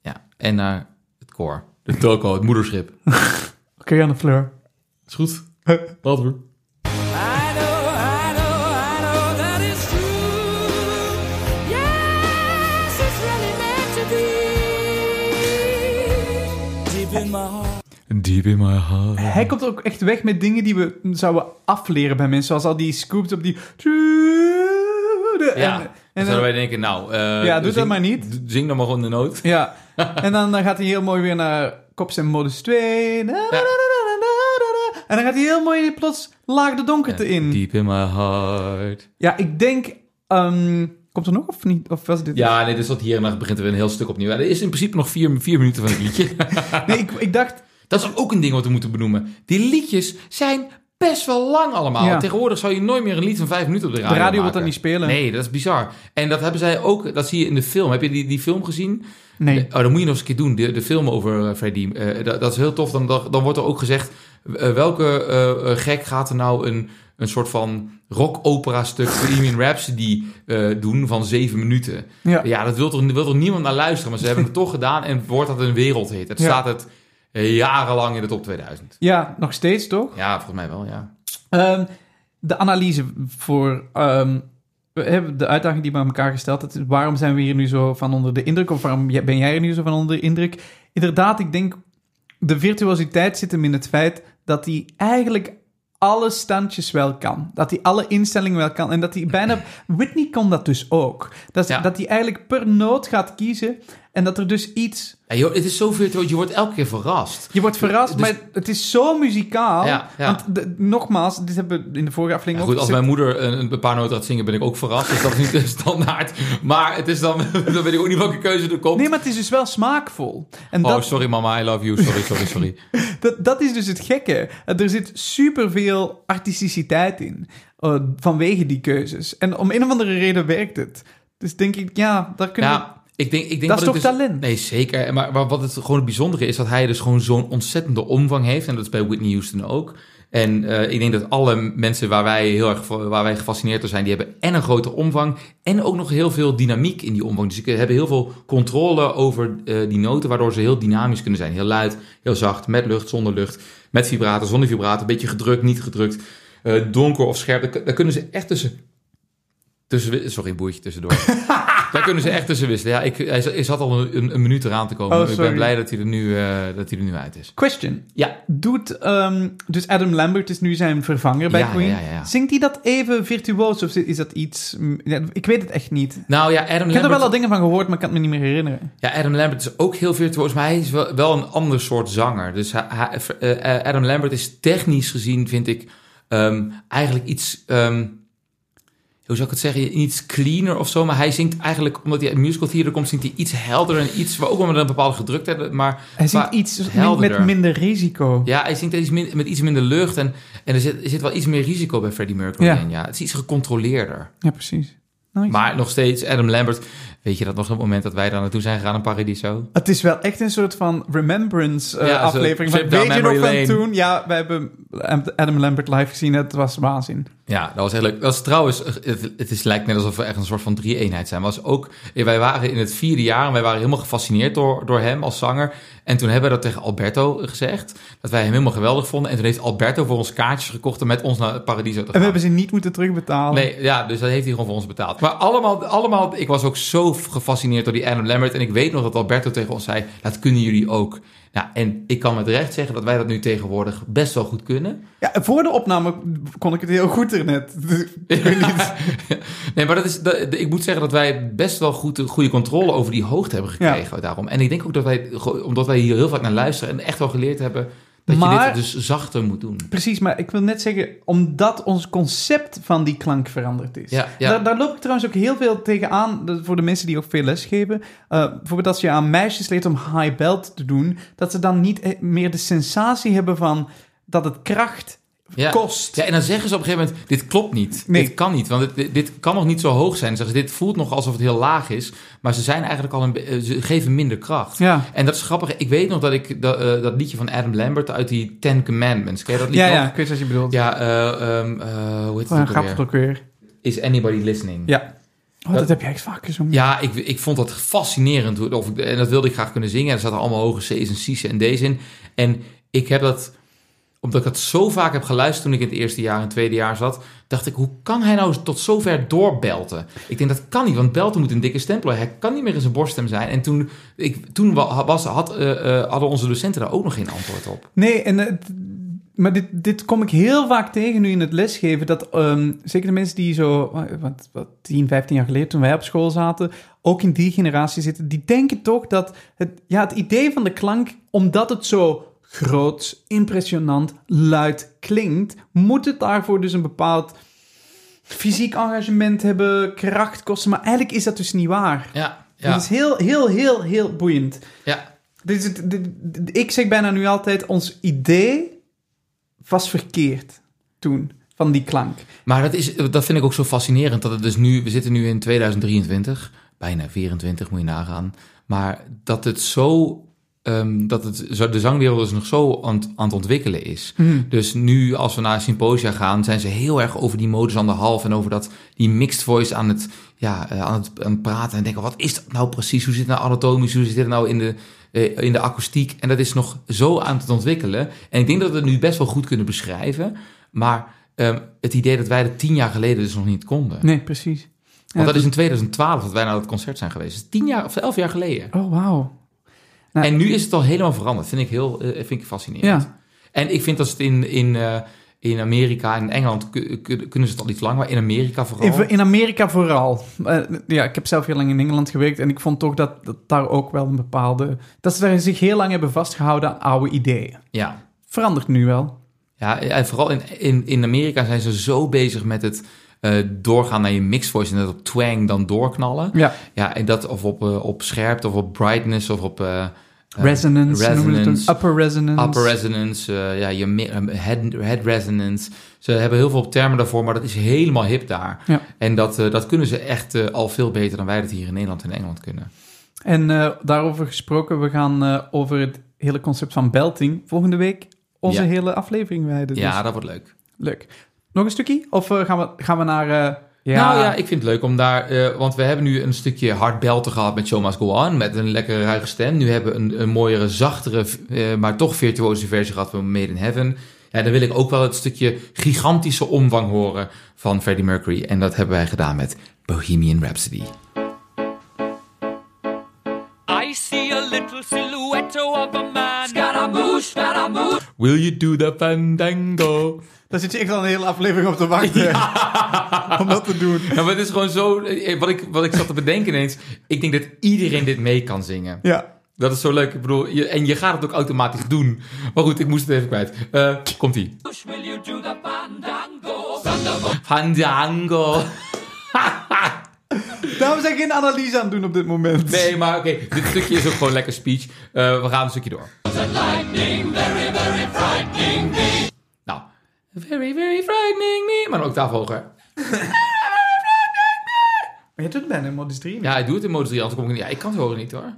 Ja. En naar het koor. De toko, het moederschip. Oké, aan de fleur. Is goed. Later. Deep in my heart. Deep in my heart. Hij komt ook echt weg met dingen die we zouden afleren bij mensen. Zoals al die scoops op die... Ja, En, en en zouden dan, wij denken, nou... eh, Ja, doe dat maar niet. Zing dan maar gewoon de noot. ja. en dan, dan gaat hij heel mooi weer naar Kops en Modus 2. Na, na, na, na, na, na, na. En dan gaat hij heel mooi plots laag de donkerte in. Deep in my heart. Ja, ik denk... ehm, komt er nog of niet? Of was dit... Ja, nee, dus dat hier en dan begint er weer een heel stuk opnieuw. Er is in principe nog vier, vier minuten van het liedje. Nee, ik, ik dacht... dat is ook een ding wat we moeten benoemen. Die liedjes zijn best wel lang allemaal. Ja. Tegenwoordig zou je nooit meer een lied van vijf minuten op de radio De radio dat niet spelen. Nee, dat is bizar. En dat hebben zij ook, dat zie je in de film. Heb je die, die film gezien? Nee. Oh, dat moet je nog eens een keer doen. De, de film over uh, Freddie. Uh, dat, dat, is heel tof. Dan, dan wordt er ook gezegd... Uh, welke uh, gek gaat er nou een, een soort van rock-opera stuk... Bohemian Rhapsody doen van zeven minuten? Ja, Ja, dat wil toch, wil toch niemand naar luisteren? Maar ze hebben het toch gedaan en wordt dat een wereldhit. Het Ja. staat het jarenlang in de top 2000. ja nog steeds toch? Ja, volgens mij wel, ja. Um, de analyse voor um, we hebben de uitdaging die we aan elkaar gesteld hebben. Waarom zijn we hier nu zo van onder de indruk? Of waarom ben jij er nu zo van onder de indruk? Inderdaad, ik denk de virtuositeit zit hem in het feit dat hij eigenlijk alle standjes wel kan. Dat hij alle instellingen wel kan. En dat hij bijna... Whitney kon dat dus ook. Dat, Ja. dat hij eigenlijk per noot gaat kiezen. En dat er dus iets... ja joh, het is zo virtuoos, je wordt elke keer verrast. Je wordt verrast, Dus- maar het is zo muzikaal. Ja, ja. Want de- nogmaals, dit hebben we in de vorige aflevering goed, ook als gezegd. mijn moeder een, een paar noten gaat zingen, ben ik ook verrast. Dus dat is niet de standaard. Maar het is dan, dan weet ik ook niet welke keuze er komt. Nee, maar het is dus wel smaakvol. En Oh, dat, sorry mama, I love you. Sorry, sorry, sorry. dat, dat is dus het gekke. Er zit superveel artisticiteit in. eh, vanwege die keuzes. En om een of andere reden werkt het. Dus denk ik, ja, daar kunnen we... Ik denk, ik denk Dat is toch dus- talent? Nee, zeker. Maar, maar wat het gewoon het bijzondere is, dat hij dus gewoon zo'n ontzettende omvang heeft. En dat is bij Whitney Houston ook. En eh, ik denk dat alle mensen waar wij heel erg waar wij gefascineerd door zijn, die hebben en een grote omvang en ook nog heel veel dynamiek in die omvang. Dus ze hebben heel veel controle over eh, die noten, waardoor ze heel dynamisch kunnen zijn. Heel luid, heel zacht, met lucht, zonder lucht, met vibraten, zonder vibraten, een beetje gedrukt, niet gedrukt, eh, donker of scherp. Daar, daar kunnen ze echt tussen Tussen, sorry, boertje tussendoor. Daar kunnen ze echt tussen wisselen. Ja, ik, hij zat- hij zat al een, een, minuut eraan te komen. Oh, ik ben blij dat hij, er nu, eh, dat hij er nu uit is. Question. Ja, Doet, ehm, dus Adam Lambert is nu zijn vervanger bij Ja, Queen. ja, ja, ja. Zingt hij dat even virtuoos of is dat iets... ja, ik weet het echt niet. nou ja, Adam Ik heb er Lambert, wel al dingen van gehoord, maar ik kan het me niet meer herinneren. ja, Adam Lambert is ook heel virtuoos, maar hij is wel, wel een ander soort zanger. Dus hij, hij- eh, Adam Lambert is technisch gezien, vind ik, ehm, eigenlijk iets... ehm, hoe zou ik het zeggen, iets cleaner of zo. Maar hij zingt eigenlijk, omdat hij uit musical theater komt, zingt hij iets helderder en iets, ook wel met een bepaalde gedruktheid. Maar Hij zingt iets helderder. met minder risico. Ja, hij zingt iets min- met iets minder lucht en, en er, zit, er zit wel iets meer risico bij Freddie Mercury Ja. in. Ja, het is iets gecontroleerder. Ja, precies. Nice. Maar nog steeds, Adam Lambert, weet je dat nog op het moment dat wij daar naartoe zijn gegaan in Paradiso? Het is wel echt een soort van remembrance eh, Ja, aflevering. Van, weet je nog van toen? Ja, we hebben Adam Lambert live gezien. Het was waanzin. Ja, dat was heel leuk. Dat was trouwens, het, het is, lijkt net alsof we echt een soort van drie-eenheid zijn. Was ook, wij waren in het vierde jaar en wij waren helemaal gefascineerd door, door hem als zanger. En toen hebben we dat tegen Alberto gezegd, dat wij hem helemaal geweldig vonden. En toen heeft Alberto voor ons kaartjes gekocht om met ons naar Paradiso te gaan. En we hebben ze niet moeten terugbetalen. Nee, ja, dus dat heeft hij gewoon voor ons betaald. Maar allemaal, allemaal, ik was ook zo gefascineerd door die Adam Lambert. En ik weet nog dat Alberto tegen ons zei, dat kunnen jullie ook. Nou, en ik kan met recht zeggen dat wij dat nu tegenwoordig best wel goed kunnen. Ja, voor de opname kon ik het heel goed. Ik weet niet. nee, maar dat is, dat, ik moet zeggen dat wij best wel goed, goede controle over die hoogte hebben gekregen daarom. En ik denk ook dat wij, omdat wij hier heel vaak naar luisteren en echt wel geleerd hebben dat je Maar- dit dus zachter moet doen. Precies, maar ik wil net zeggen, omdat ons concept van die klank veranderd is. Ja, ja. Daar, daar loop ik trouwens ook heel veel tegen aan, de- voor de mensen die ook veel les geven. Eh, bijvoorbeeld als je aan meisjes leert om high belt te doen, dat ze dan niet eh, meer de sensatie hebben van dat het kracht Ja. kost. Ja, en dan zeggen ze op een gegeven moment, dit klopt niet. Nee. Dit kan niet, want dit, dit kan nog niet zo hoog zijn. Zeggen ze, dit voelt nog alsof het heel laag is. Maar ze zijn eigenlijk al een, ze geven minder kracht. Ja. En dat is grappig. Ik weet nog dat ik dat, eh, dat liedje van Adam Lambert uit die Ten Commandments, ken je dat liedje Ja, nog? ja, ik weet wat je bedoelt. Ja, eh, ehm, eh, hoe heet het het alweer? ook weer? Is Anybody Listening? Ja. Oh, dat heb jij echt vaak gezongen. Ja, ik, ik vond dat fascinerend. Of ik, en dat wilde ik graag kunnen zingen. Er zaten allemaal hoge C's en C's en D's in. En ik heb dat, omdat ik dat zo vaak heb geluisterd toen ik in het eerste jaar en tweede jaar zat, dacht ik, hoe kan hij nou tot zover doorbelten? Ik denk, dat kan niet, want belten moet een dikke stempel. Hij kan niet meer in zijn borststem zijn. En toen, ik, toen wa- was, had, eh, eh, hadden onze docenten daar ook nog geen antwoord op. Nee, en, het- maar dit, dit kom ik heel vaak tegen nu in het lesgeven. Dat ehm, zeker de mensen die zo, wat, wat 10, 15 jaar geleden toen wij op school zaten, ook in die generatie zitten, die denken toch dat het, ja, het idee van de klank, omdat het zo groot, impressionant, luid klinkt, moet het daarvoor dus een bepaald fysiek engagement hebben, kracht kosten. Maar eigenlijk is dat dus niet waar. Ja, Dat ja, is heel, heel, heel, heel boeiend. ja. Dit is het, dit- dit- ik zeg bijna nu altijd, ons idee was verkeerd toen, van die klank. Maar dat, is, dat vind ik ook zo fascinerend. Dat het dus nu, we zitten nu in 2023, bijna 24 moet je nagaan. Maar dat het zo, ehm, dat het, de zangwereld dus nog zo aan, het- aan het ontwikkelen is. Dus nu, als we naar symposia gaan, zijn ze heel erg over die modus aan de half en over dat, die mixed voice aan het, ja, eh, aan het, aan het praten. En denken, wat is dat nou precies? Hoe zit het nou anatomisch? Hoe zit het nou in de, eh, in de akoestiek? En dat is nog zo aan het ontwikkelen. En ik denk dat we het nu best wel goed kunnen beschrijven. Maar ehm, het idee dat wij dat tien jaar geleden dus nog niet konden. Nee, precies. Want Ja, dat is in 2012 dat wij naar dat concert zijn geweest. Dat is tien jaar of elf jaar geleden. Oh, wauw. Nou, en nu is het al helemaal veranderd. Vind ik heel eh, vind ik fascinerend. Ja. En ik vind dat het in, in, eh, in Amerika en Engeland ku- ku- kunnen ze het al iets langer, maar in Amerika vooral. In, in Amerika vooral. Eh, ja, ik heb zelf heel lang in Engeland gewerkt en ik vond toch dat, dat daar ook wel een bepaalde... Dat ze daar zich heel lang hebben vastgehouden aan oude ideeën. Ja. Verandert nu wel. Ja, en vooral in, in, in Amerika zijn ze zo bezig met het eh, doorgaan naar je mixed voice en dat op twang dan doorknallen. Ja. Ja, en dat of op, eh, op scherpte of op brightness of op... eh, Resonance, resonance, upper resonance. upper resonance, ja, je head, head resonance. Ze hebben heel veel termen daarvoor, maar dat is helemaal hip daar. Ja. En dat, dat kunnen ze echt al veel beter dan wij dat hier in Nederland en Engeland kunnen. En daarover gesproken, we gaan over het hele concept van belting volgende week onze Ja. hele aflevering wijden. Dus Ja, dat wordt leuk. leuk. Nog een stukje? Of eh, gaan, we, gaan we naar... eh, Nou ja, ik vind het leuk om daar... eh, want we hebben nu een stukje hard belten gehad met Show Must Go On. Met een lekkere ruige stem. Nu hebben we een, een mooiere, zachtere, eh, maar toch virtuoze versie gehad van Made in Heaven. Ja, dan wil ik ook wel het stukje gigantische omvang horen van Freddie Mercury. En dat hebben wij gedaan met Bohemian Rhapsody. I see a little silhouette of a man. Scaramouche, Scaramouche. Will you do the fandango? Daar zit je echt al een hele aflevering op te wachten. Om dat te doen. Ja, maar het is gewoon zo... eh, Wat ik, wat ik zat te bedenken ineens... Ik denk dat iedereen dit mee kan zingen. Ja. Dat is zo leuk. Ik bedoel, je, en je gaat het ook automatisch doen. Maar goed, ik moest het even kwijt. Eh, Komt-ie. Will you do the fandango? Fandango. Daarom zijn geen analyse aan het doen op dit moment. Nee, maar oké. Dit stukje is ook gewoon lekker speech. Eh, we gaan een stukje door. Lightning, very, very frightening me. Nou. Very, very frightening me. Maar een octaaf hoger. Maar je doet het bijna in modus 3. Ja, ik doe het in modus 3, anders kom ik niet... Ja, ik kan het horen niet hoor.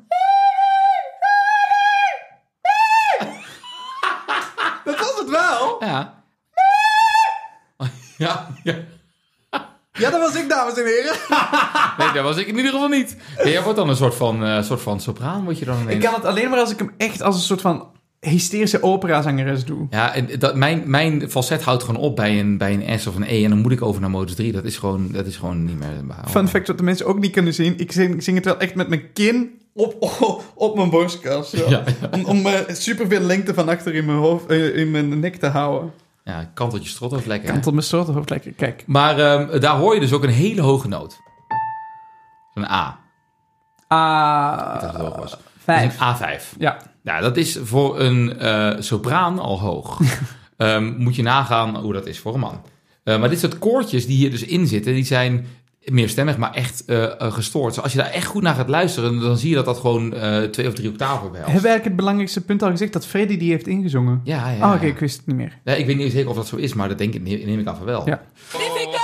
Dat was het wel. Ja. Ja, ja. Ja, dat was ik, dames en heren. Nee, dat was ik in ieder geval niet. Jij wordt dan een soort van, eh, soort van sopraan, word je dan ineens. Ik kan het alleen maar als ik hem echt als een soort van hysterische operazangeres doe. Ja, en dat, mijn, mijn falset houdt gewoon op bij een, bij een S of een E. En dan moet ik over naar modus 3. Dat is gewoon, dat is gewoon niet meer behouden. Fun fact wat de mensen ook niet kunnen zien. Ik zing, ik zing het wel echt met mijn kin op, op, op mijn borstkas. zo. Ja, Om, om uh, superveel lengte van achter in mijn, hoofd, eh, in mijn nek te houden. Ja, kanteltje of lekker. hè? Kant op mijn strottenhoofd lekker. Kijk. Maar ehm, daar hoor je dus ook een hele hoge noot. Een A. Dat het hoog was. Dat is vijf. een A5. Ja. Ja, dat is voor een eh, sopraan al hoog. Ehm, moet je nagaan hoe dat is voor een man. Eh, maar dit soort koortjes die hier dus in zitten, die zijn meerstemmig, maar echt eh, eh, gestoord. Dus als je daar echt goed naar gaat luisteren, dan zie je dat dat gewoon eh, twee of drie octaven behelst. Hebben we eigenlijk het belangrijkste punt al gezegd? Dat Freddy die heeft ingezongen. Ja, ja. Oh, oké, ik wist het niet meer. Ja, ik weet niet zeker of dat zo is, maar dat denk ik, neem ik aan van wel. Ja. Difficult.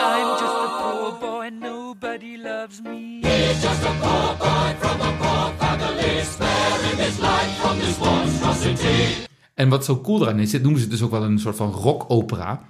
I'm just a poor boy, nobody loves me. He's just a poor boy from a poor family, sparing his life from this monstrosity. En wat zo cool eraan is, dit noemen ze dus ook wel een soort van rockopera.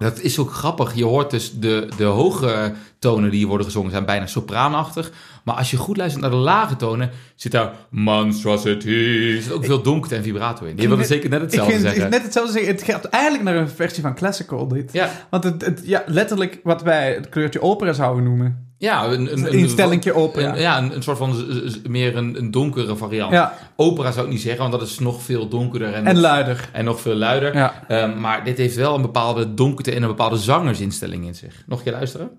Dat is ook grappig. Je hoort dus de, de hoge tonen die hier worden gezongen zijn bijna sopraanachtig. Maar als je goed luistert naar de lage tonen, zit daar monstrosity. Er zit ook veel donkerte en vibrato in. Je wilde zeker net hetzelfde ik zeggen. net hetzelfde zeggen. Het gaat eigenlijk naar een versie van classical, dit. Ja, Want het, het, ja, letterlijk wat wij het kleurtje opera zouden noemen. Ja, een, een, Een instellingje opera. Een, ja, een, een soort van meer een, een donkere variant. Ja, Opera zou ik niet zeggen, want dat is nog veel donkerder en, en nog, luider. en nog veel luider. Ja. Ehm, maar dit heeft wel een bepaalde donkerte en een bepaalde zangersinstelling in zich. Nog een keer luisteren?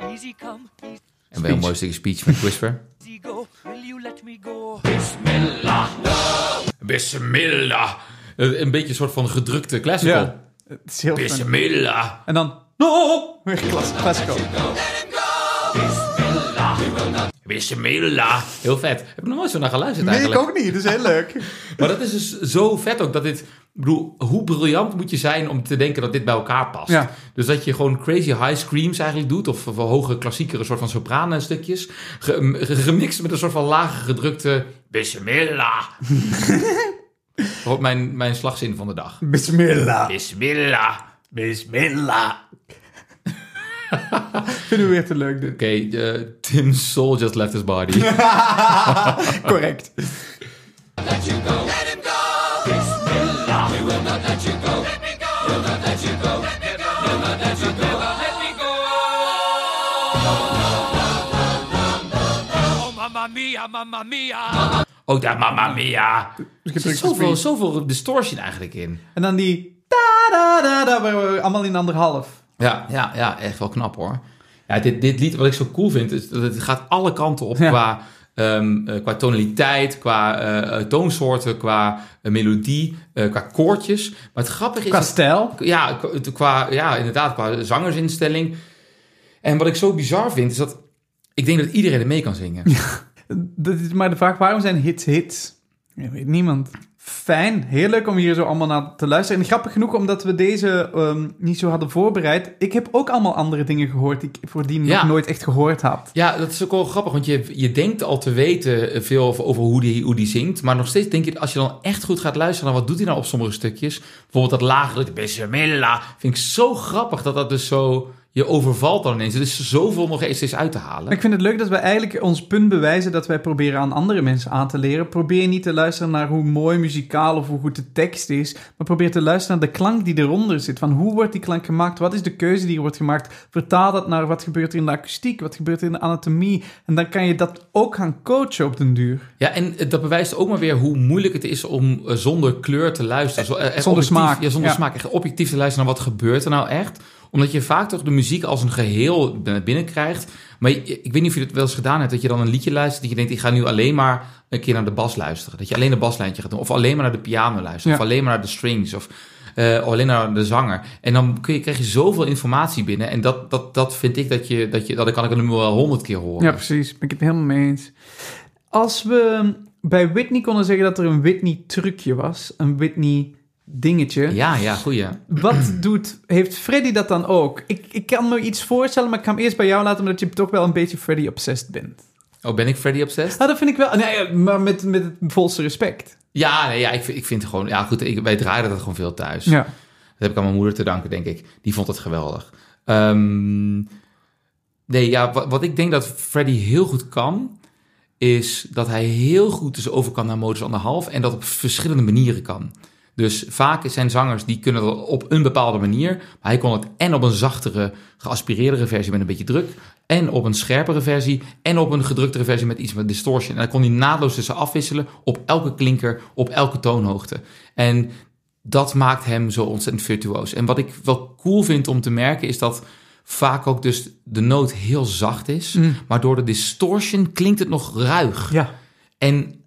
Easy come, En wel een mooi stukje speech met Whisper. easy go. Will you let me go? Bismillah. Eh, Een beetje een soort van gedrukte classical. Ja. Het is heel. Bismillah. En dan... No! Weer klas- classical. Bismillah. Heel vet. Heb ik nog nooit zo naar geluisterd Nee, ik eigenlijk. ook niet. Dat is heel leuk. Maar dat is dus zo vet ook dat dit... Ik bedoel, hoe briljant moet je zijn om te denken dat dit bij elkaar past? Ja. Dus dat je gewoon crazy high screams eigenlijk doet, of, of hoge klassiekere soort van sopranen stukjes, ge- ge- gemixt met een soort van lage gedrukte Bismillah. Wordt mijn, mijn slagzin van de dag. Bismillah. Bismillah. Bismillah. Vinden we weer te leuk dit. Oké, Tim Soul just left his body. Correct. Oh, mamma mia, mamma mia. Oh, daar, mamma mia. Er zit zoveel, zoveel distortion eigenlijk in. En dan die... Da, da, da, da, allemaal in anderhalf. Ja, ja, ja, echt wel knap hoor. Ja, dit, dit lied, wat ik zo cool vind, is dat het gaat alle kanten op Ja. qua, ehm, eh, qua tonaliteit, qua eh, eh, toonsoorten, qua melodie, qua koortjes. Maar het grappige is... Qua dat- stijl. ja, qua- qua, ja, inderdaad, qua zangersinstelling. En wat ik zo bizar vind, is dat ik denk dat iedereen er mee kan zingen. Dat is maar de vraag, waarom zijn hits hits? Ja, weet niemand. Fijn, heel leuk om hier zo allemaal naar te luisteren. En grappig genoeg, omdat we deze ehm, niet zo hadden voorbereid. Ik heb ook allemaal andere dingen gehoord die ik voordien Ja. nog nooit echt gehoord had. Ja, dat is ook wel grappig, want je, je denkt al te weten veel over, over hoe, die, hoe die zingt. Maar nog steeds denk je, als je dan echt goed gaat luisteren wat doet hij nou op sommige stukjes. Bijvoorbeeld dat lagere, Bismillah, vind ik zo grappig dat dat dus zo, je overvalt dan ineens. Er is zoveel nog eens uit te halen. Ik vind het leuk dat wij eigenlijk ons punt bewijzen dat wij proberen aan andere mensen aan te leren. Probeer niet te luisteren naar hoe mooi muzikaal of hoe goed de tekst is, maar probeer te luisteren naar de klank die eronder zit. Van hoe wordt die klank gemaakt? Wat is de keuze die er wordt gemaakt? Vertaal dat naar wat gebeurt er in de akoestiek, wat gebeurt er in de anatomie. En dan kan je dat ook gaan coachen op den duur. Ja, en dat bewijst ook maar weer hoe moeilijk het is om eh, zonder kleur te luisteren. Eh, Zonder smaak, Ja, zonder ja. smaak. Echt objectief te luisteren naar wat gebeurt er nou echt. Omdat je vaak toch de muziek als een geheel naar binnen krijgt. Maar ik weet niet of je het wel eens gedaan hebt. Dat je dan een liedje luistert. Dat je denkt, ik ga nu alleen maar een keer naar de bas luisteren. Dat je alleen een baslijntje gaat doen. Of alleen maar naar de piano luisteren. Ja. Of alleen maar naar de strings. Of eh, of alleen naar de zanger. En dan kun je, krijg je zoveel informatie binnen. En dat, dat, dat vind ik dat je, dat je, dat kan ik nu wel honderd keer horen. Ja, precies. Ben ik het helemaal mee eens. Als we bij Whitney konden zeggen dat er een Whitney-trucje was, een Whitney-dingetje. ja, ja goeie. Wat doet, heeft Freddy dat dan ook? Ik, ik kan me iets voorstellen, maar ik ga hem eerst bij jou laten, omdat je toch wel een beetje Freddy-obsessed bent. Oh, ben ik Freddy Obsessed? Ah, dat vind ik wel. Nee, maar met, met het volste respect. Ja, nee, ja ik, vind, ik vind het gewoon... Ja, goed, ik, wij draaiden dat gewoon veel thuis. Ja. Dat heb ik aan mijn moeder te danken, denk ik. Die vond het geweldig. Ehm, nee, ja, wat, wat ik denk dat Freddy heel goed kan... is dat hij heel goed dus over kan naar modus anderhalf... en dat op verschillende manieren kan. Dus vaak zijn zangers die kunnen dat op een bepaalde manier... maar hij kon het en op een zachtere, geaspireerdere versie met een beetje druk... en op een scherpere versie... en op een gedruktere versie met iets met distortion. En dan kon hij naadloos tussen afwisselen... op elke klinker, op elke toonhoogte. En dat maakt hem zo ontzettend virtuoos. En wat ik wel cool vind om te merken is dat vaak ook dus de noot heel zacht is, maar door de distortion klinkt het nog ruig. Ja. En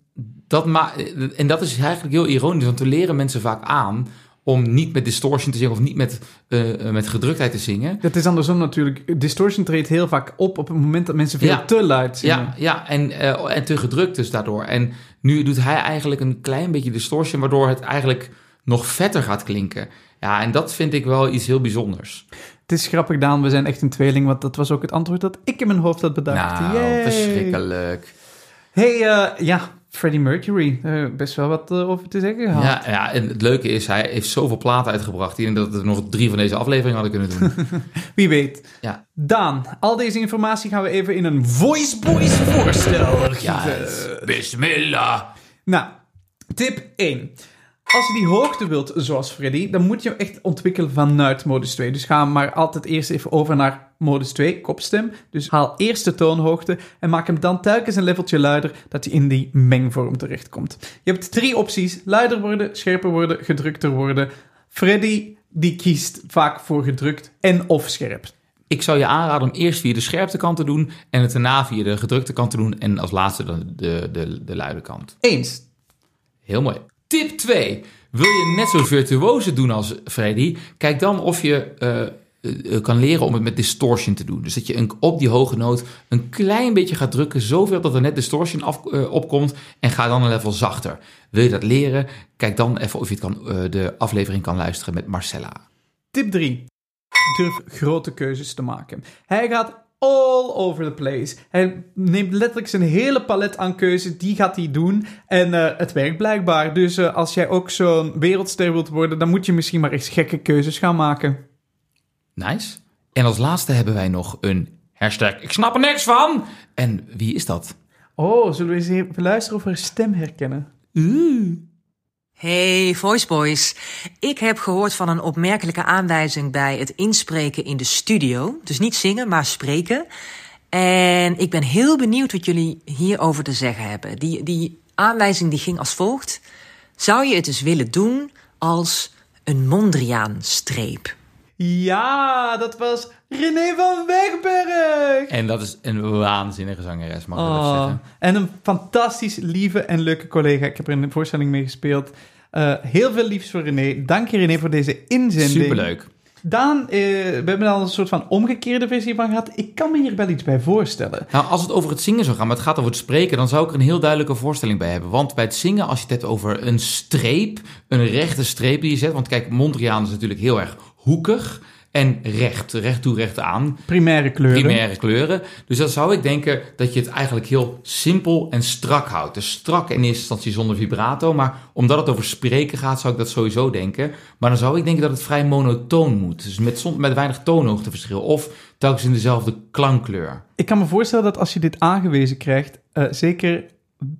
dat, ma en dat is eigenlijk heel ironisch, want we leren mensen vaak aan om niet met distortion te zingen of niet met, eh, eh, met gedruktheid te zingen. Dat is andersom natuurlijk. Distortion treedt heel vaak op op het moment dat mensen veel Ja. te luid zingen. Ja, ja en, eh, en te gedrukt dus daardoor. En nu doet hij eigenlijk een klein beetje distortion, waardoor het eigenlijk nog vetter gaat klinken. Ja, en dat vind ik wel iets heel bijzonders. Het is grappig, Daan. We zijn echt een tweeling, want dat was ook het antwoord dat ik in mijn hoofd had bedacht. Nou, Yay. verschrikkelijk. Hey, ja, Freddie Mercury. Eh, best wel wat eh, over te zeggen gehad. Ja, ja, en het leuke is, hij heeft zoveel platen uitgebracht. Ik denk dat we er nog drie van deze afleveringen hadden kunnen doen. Wie weet. Ja. Daan, al deze informatie gaan we even in een Voice Boys voorstel ja, bismillah. Nou, tip 1. Als je die hoogte wilt, zoals Freddy, dan moet je hem echt ontwikkelen vanuit modus 2. Dus ga maar altijd eerst even over naar modus 2, kopstem. Dus haal eerst de toonhoogte en maak hem dan telkens een leveltje luider, dat hij in die mengvorm terechtkomt. Je hebt drie opties. Luider worden, scherper worden, gedrukter worden. Freddy, die kiest vaak voor gedrukt en of scherp. Ik zou je aanraden om eerst via de scherpte kant te doen... en het daarna via de gedrukte kant te doen... en als laatste de, de, de, de luide kant. Eens. Heel mooi. Tip 2. Wil je net zo virtuoze doen als Freddy? Kijk dan of je eh, kan leren om het met distortion te doen. Dus dat je een, op die hoge noot een klein beetje gaat drukken, zoveel dat er net distortion af, eh, opkomt. En ga dan een level zachter. Wil je dat leren? Kijk dan even of je het kan, eh, de aflevering kan luisteren met Marcella. Tip 3. Durf grote keuzes te maken. Hij gaat all over the place. Hij neemt letterlijk zijn hele palet aan keuzes, die gaat hij doen. En eh, het werkt blijkbaar. Dus eh, als jij ook zo'n wereldster wilt worden, dan moet je misschien maar eens gekke keuzes gaan maken. Nice. En als laatste hebben wij nog een hashtag ik snap er niks van. En wie is dat? Oh, zullen we eens even luisteren of we haar stem herkennen? Hey Voice Boys. Ik heb gehoord van een opmerkelijke aanwijzing bij het inspreken in de studio. Dus niet zingen, maar spreken. En ik ben heel benieuwd wat jullie hierover te zeggen hebben. Die, die aanwijzing die ging als volgt. Zou je het eens willen doen als een Mondriaan-streep? Ja, dat was René van Wegberg! En dat is een waanzinnige zangeres, mag ik Oh, zeggen. en een fantastisch lieve en leuke collega. Ik heb er in de voorstelling mee gespeeld. Eh, heel veel liefs voor René. Dank je René voor deze inzending. Superleuk. Daan, eh, we hebben al een soort van omgekeerde versie van gehad. Ik kan me hier wel iets bij voorstellen. Nou, als het over het zingen zou gaan, maar het gaat over het spreken, dan zou ik er een heel duidelijke voorstelling bij hebben. Want bij het zingen, als je het hebt over een streep, een rechte streep die je zet. Want kijk, Mondriaan is natuurlijk heel erg hoekig. En recht, recht toe, recht aan. Primaire kleuren. Primaire kleuren. Dus dan zou ik denken dat je het eigenlijk heel simpel en strak houdt. Dus strak in eerste instantie zonder vibrato. Maar omdat het over spreken gaat, zou ik dat sowieso denken. Maar dan zou ik denken dat het vrij monotoon moet. Dus met, met weinig toonhoogteverschil. Of telkens in dezelfde klankkleur. Ik kan me voorstellen dat als je dit aangewezen krijgt, eh, zeker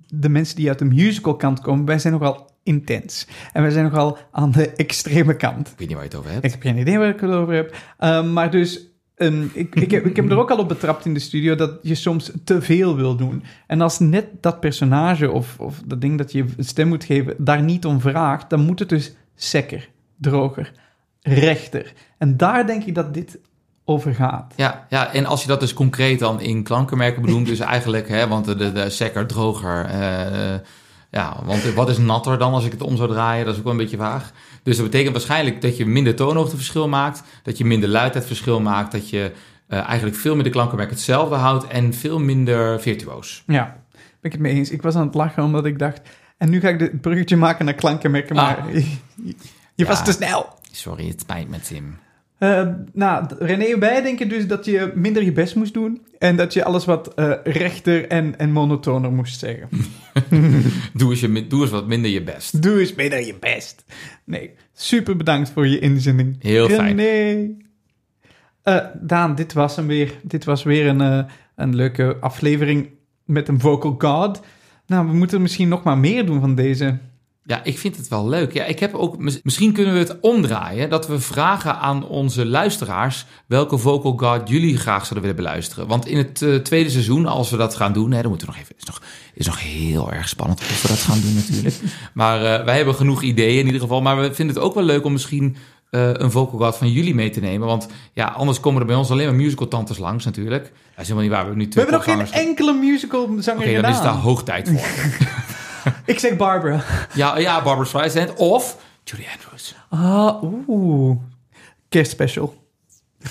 de mensen die uit de musical kant komen, wij zijn nogal intens. En wij zijn nogal aan de extreme kant. Ik weet niet waar je het over hebt. Ik heb geen idee waar ik het over heb. Eh, maar dus, ehm, ik, ik, heb, ik heb er ook al op betrapt in de studio dat je soms te veel wil doen. En als net dat personage of, of dat ding dat je een stem moet geven daar niet om vraagt, dan moet het dus sekker, droger, rechter. En daar denk ik dat dit over gaat. Ja, ja, en als je dat dus concreet dan in klankenmerken bedoelt, dus eigenlijk, hè, want de, de, de sekker, droger, eh, ja, want wat is natter dan als ik het om zou draaien? Dat is ook wel een beetje vaag. Dus dat betekent waarschijnlijk dat je minder toonhoogteverschil maakt, dat je minder luidheidverschil maakt, dat je eh, eigenlijk veel meer de klankenmerk hetzelfde houdt en veel minder virtuoos. Ja, ben ik het mee eens. Ik was aan het lachen omdat ik dacht, en nu ga ik het bruggetje maken naar klankenmerken, maar Ah. je, je was te snel. Sorry, het spijt me, Tim. Eh, nou, René en wij denken dus dat je minder je best moest doen en dat je alles wat eh, rechter en, en monotoner moest zeggen. Doe eens, je, doe eens wat minder je best. Doe eens minder je best. Nee, super bedankt voor je inzending. Heel fijn. René. Eh, Daan, dit was hem weer. Dit was weer een, eh, een leuke aflevering met een vocal god. Nou, we moeten misschien nog maar meer doen van deze. Ja, ik vind het wel leuk. Ja, ik heb ook, mis- misschien kunnen we het omdraaien. Dat we vragen aan onze luisteraars welke vocal guard jullie graag zouden willen beluisteren. Want in het eh, tweede seizoen, als we dat gaan doen, hè, dan moeten we nog even. Is nog, is nog heel erg spannend of we dat gaan doen natuurlijk. Maar eh, wij hebben genoeg ideeën in ieder geval. Maar we vinden het ook wel leuk om misschien eh, een vocal guard van jullie mee te nemen. Want ja, anders komen er bij ons alleen maar musical tantes langs natuurlijk. Dat is helemaal niet waar. We hebben nu We twee hebben nog geen enkele musical zanger Oké, dan is daar hoog tijd voor. Ik zeg Barbara. ja, ja, Barbara Streisand of Julie Andrews. Ah, oeh. Kerstspecial.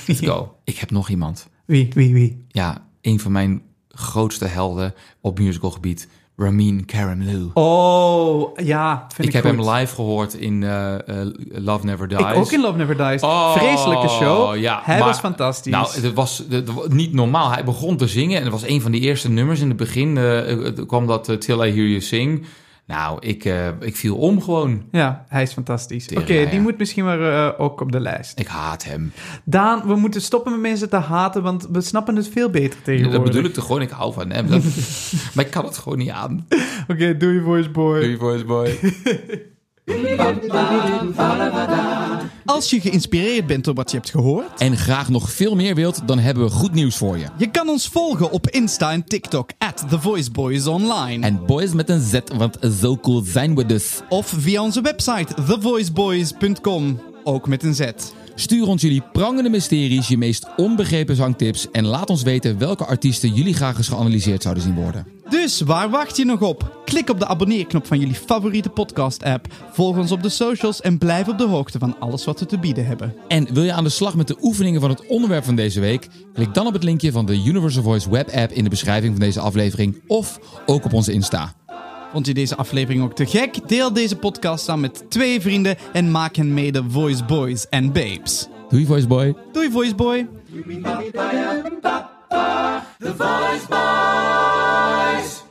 Let's go. Ik heb nog iemand. Wie, wie, wie? Ja, een van mijn grootste helden op musicalgebied. Ramin Karimloo. Oh, ja, vind ik ik, heb goed. hem live gehoord in eh, eh, Love Never Dies. Ik ook in Love Never Dies. Oh, Vreselijke show. ja, Hij maar- was fantastisch. Nou, het was, het was niet normaal. Hij begon te zingen en het was een van de eerste nummers. In het begin eh, kwam dat Till I Hear You Sing. Nou, ik, eh, ik viel om gewoon. Ja, hij is fantastisch. Oké, die ja. moet misschien maar eh, ook op de lijst. Ik haat hem. Daan, we moeten stoppen met mensen te haten, want we snappen het veel beter tegenwoordig. Dat bedoel ik toch gewoon. Ik hou van hem. Dat- maar ik kan het gewoon niet aan. Oké, doei voice boy. Doei, voice boy. Als je geïnspireerd bent door wat je hebt gehoord, en graag nog veel meer wilt, dan hebben we goed nieuws voor je. je kan ons volgen op Insta en TikTok, at The Voice Boys Online. En boys met een Z, want zo cool zijn we dus. Of via onze website, thevoiceboys.com, ook met een Z. Stuur ons jullie prangende mysteries, je meest onbegrepen zangtips en laat ons weten welke artiesten jullie graag eens geanalyseerd zouden zien worden. Dus waar wacht je nog op? Klik op de abonneerknop van jullie favoriete podcast-app, volg ons op de socials en blijf op de hoogte van alles wat we te bieden hebben. En wil je aan de slag met de oefeningen van het onderwerp van deze week? Klik dan op het linkje van de Universal Voice web app in de beschrijving van deze aflevering of ook op onze Insta. Vond je deze aflevering ook te gek? Deel deze podcast dan met twee vrienden en maak hen de Voice Boys en Babes. Doei Voice Boy. Doei Voice Boy. The Voice Boys.